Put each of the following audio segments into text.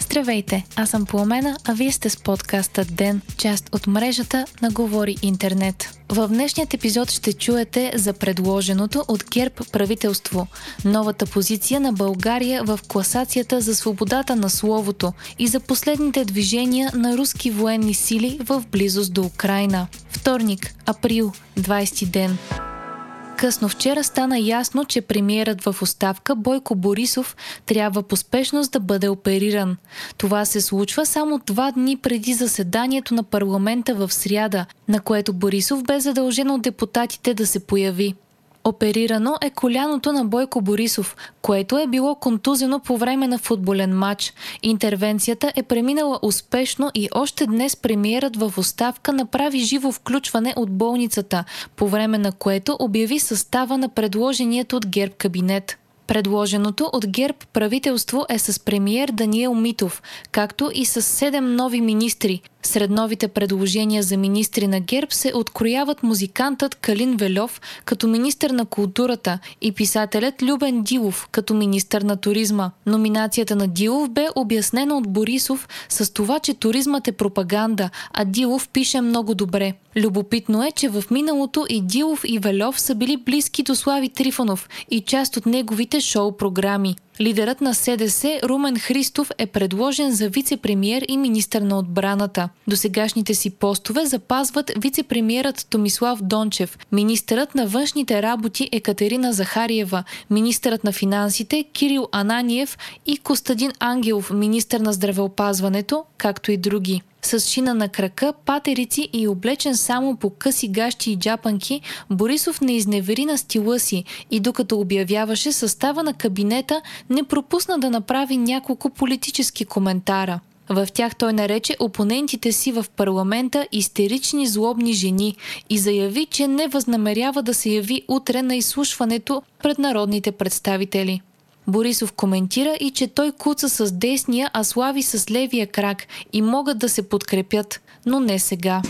Здравейте, аз съм Пламена, а вие сте с подкаста Ден, част от мрежата на Говори Интернет. В днешният епизод ще чуете за предложеното от ГЕРБ правителство, новата позиция на България в класацията за свободата на словото и за последните движения на руски военни сили в близост до Украина. Вторник, април, 20 ден. Късно вчера стана ясно, че премиерът в оставка Бойко Борисов трябва по спешност да бъде опериран. Това се случва само два дни преди заседанието на парламента в сряда, на което Борисов бе задължен от депутатите да се появи. Оперирано е коляното на Бойко Борисов, което е било контузено по време на футболен матч. Интервенцията е преминала успешно и още днес премиерът в оставка направи живо включване от болницата, по време на което обяви състава на предложеният от ГЕРБ кабинет. Предложеното от ГЕРБ правителство е с премиер Даниел Митов, както и с седем нови министри – сред новите предложения за министри на ГЕРБ се открояват музикантът Калин Велев като министър на културата и писателят Любен Дилов като министър на туризма. Номинацията на Дилов бе обяснена от Борисов с това, че туризмът е пропаганда, а Дилов пише много добре. Любопитно е, че в миналото и Дилов и Велев са били близки до Слави Трифонов и част от неговите шоу-програми. Лидерът на СДС Румен Христов е предложен за вице-премьер и министър на отбраната. До сегашните си постове запазват вице-премьерът Томислав Дончев, министърът на външните работи Екатерина Захариева, министърът на финансите Кирил Ананиев и Костадин Ангелов, министър на здравеопазването, както и други с шина на крака, патерици и облечен само по къси гащи и джапанки, Борисов не изневери на стила си и докато обявяваше състава на кабинета, не пропусна да направи няколко политически коментара. В тях той нарече опонентите си в парламента истерични злобни жени и заяви, че не възнамерява да се яви утре на изслушването пред народните представители. Борисов коментира и че той куца с десния, а слави с левия крак и могат да се подкрепят, но не сега.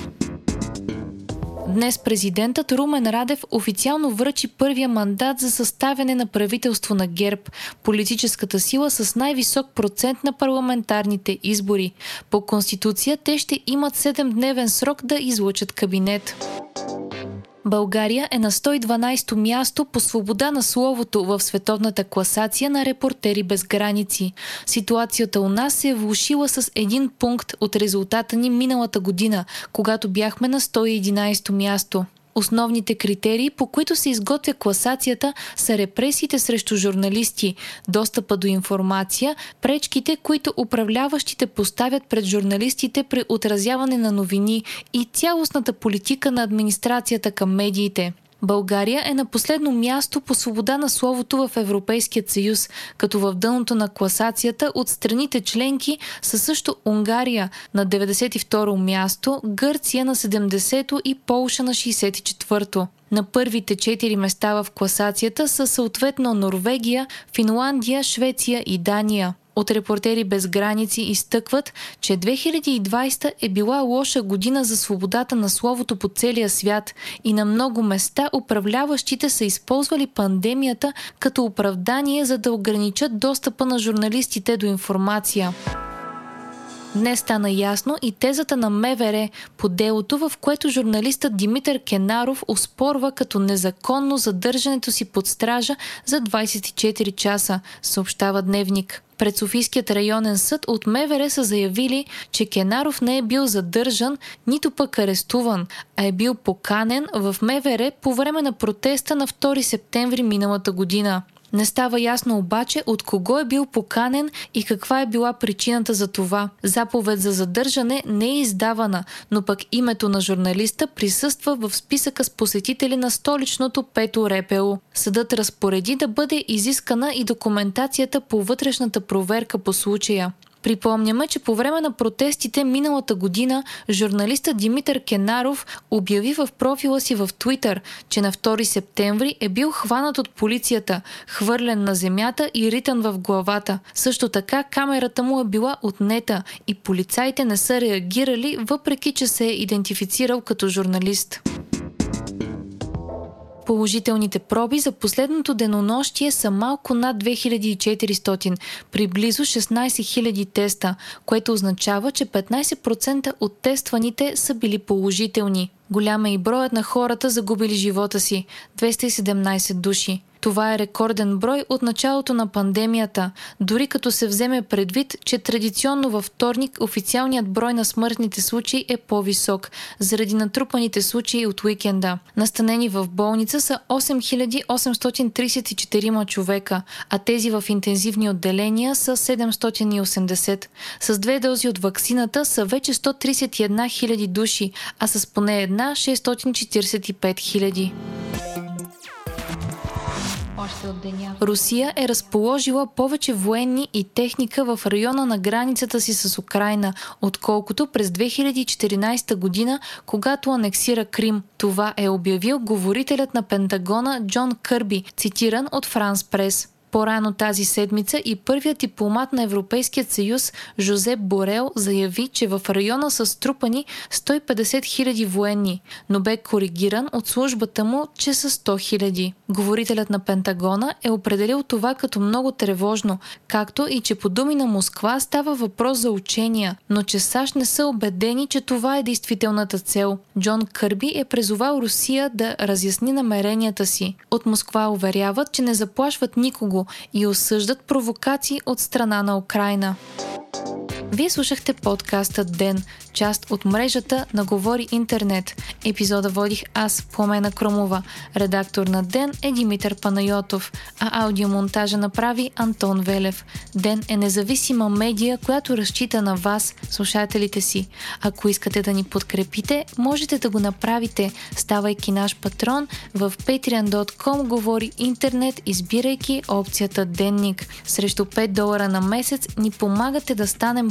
Днес президентът Румен Радев официално връчи първия мандат за съставяне на правителство на ГЕРБ, политическата сила с най-висок процент на парламентарните избори. По Конституция те ще имат 7-дневен срок да излучат кабинет. България е на 112-то място по свобода на словото в световната класация на репортери без граници. Ситуацията у нас се е влушила с един пункт от резултата ни миналата година, когато бяхме на 111-то място. Основните критерии, по които се изготвя класацията, са репресиите срещу журналисти, достъпа до информация, пречките, които управляващите поставят пред журналистите при отразяване на новини и цялостната политика на администрацията към медиите. България е на последно място по свобода на словото в Европейският съюз, като в дъното на класацията от страните членки са също Унгария на 92-ро място, Гърция на 70-то и Полша на 64-то. На първите четири места в класацията са съответно Норвегия, Финландия, Швеция и Дания от Репортери без граници изтъкват, че 2020 е била лоша година за свободата на словото по целия свят и на много места управляващите са използвали пандемията като оправдание за да ограничат достъпа на журналистите до информация. Днес стана ясно и тезата на МВР по делото, в което журналистът Димитър Кенаров успорва като незаконно задържането си под стража за 24 часа, съобщава Дневник. Пред Софийският районен съд от МВР са заявили, че Кенаров не е бил задържан, нито пък арестуван, а е бил поканен в МВР по време на протеста на 2 септември миналата година. Не става ясно обаче от кого е бил поканен и каква е била причината за това. Заповед за задържане не е издавана, но пък името на журналиста присъства в списъка с посетители на столичното пето РПО. Съдът разпореди да бъде изискана и документацията по вътрешната проверка по случая. Припомняме, че по време на протестите миналата година журналистът Димитър Кенаров обяви в профила си в Твитър, че на 2 септември е бил хванат от полицията, хвърлен на земята и ритан в главата. Също така камерата му е била отнета и полицаите не са реагирали, въпреки че се е идентифицирал като журналист. Положителните проби за последното денонощие са малко над 2400 при близо 16 000 теста, което означава, че 15% от тестваните са били положителни. Голям е и броят на хората загубили живота си – 217 души. Това е рекорден брой от началото на пандемията, дори като се вземе предвид, че традиционно във вторник официалният брой на смъртните случаи е по-висок, заради натрупаните случаи от уикенда. Настанени в болница са 8834 човека, а тези в интензивни отделения са 780. С две дози от ваксината са вече 131 000 души, а с поне една 645 000 още от деня. Русия е разположила повече военни и техника в района на границата си с Украина, отколкото през 2014 година, когато анексира Крим. Това е обявил говорителят на Пентагона Джон Кърби, цитиран от Франс Прес. По-рано тази седмица и първият дипломат на Европейският съюз Жозеп Борел заяви, че в района са струпани 150 000 военни, но бе коригиран от службата му, че са 100 000. Говорителят на Пентагона е определил това като много тревожно, както и че по думи на Москва става въпрос за учения, но че САЩ не са убедени, че това е действителната цел. Джон Кърби е презовал Русия да разясни намеренията си. От Москва уверяват, че не заплашват никого, и осъждат провокации от страна на Украина. Вие слушахте подкаста Ден, част от мрежата на Говори Интернет. Епизода водих аз, Пламена Кромова. Редактор на Ден е Димитър Панайотов, а аудиомонтажа направи Антон Велев. Ден е независима медия, която разчита на вас, слушателите си. Ако искате да ни подкрепите, можете да го направите, ставайки наш патрон в patreon.com Говори Интернет, избирайки опцията Денник. Срещу 5 долара на месец ни помагате да станем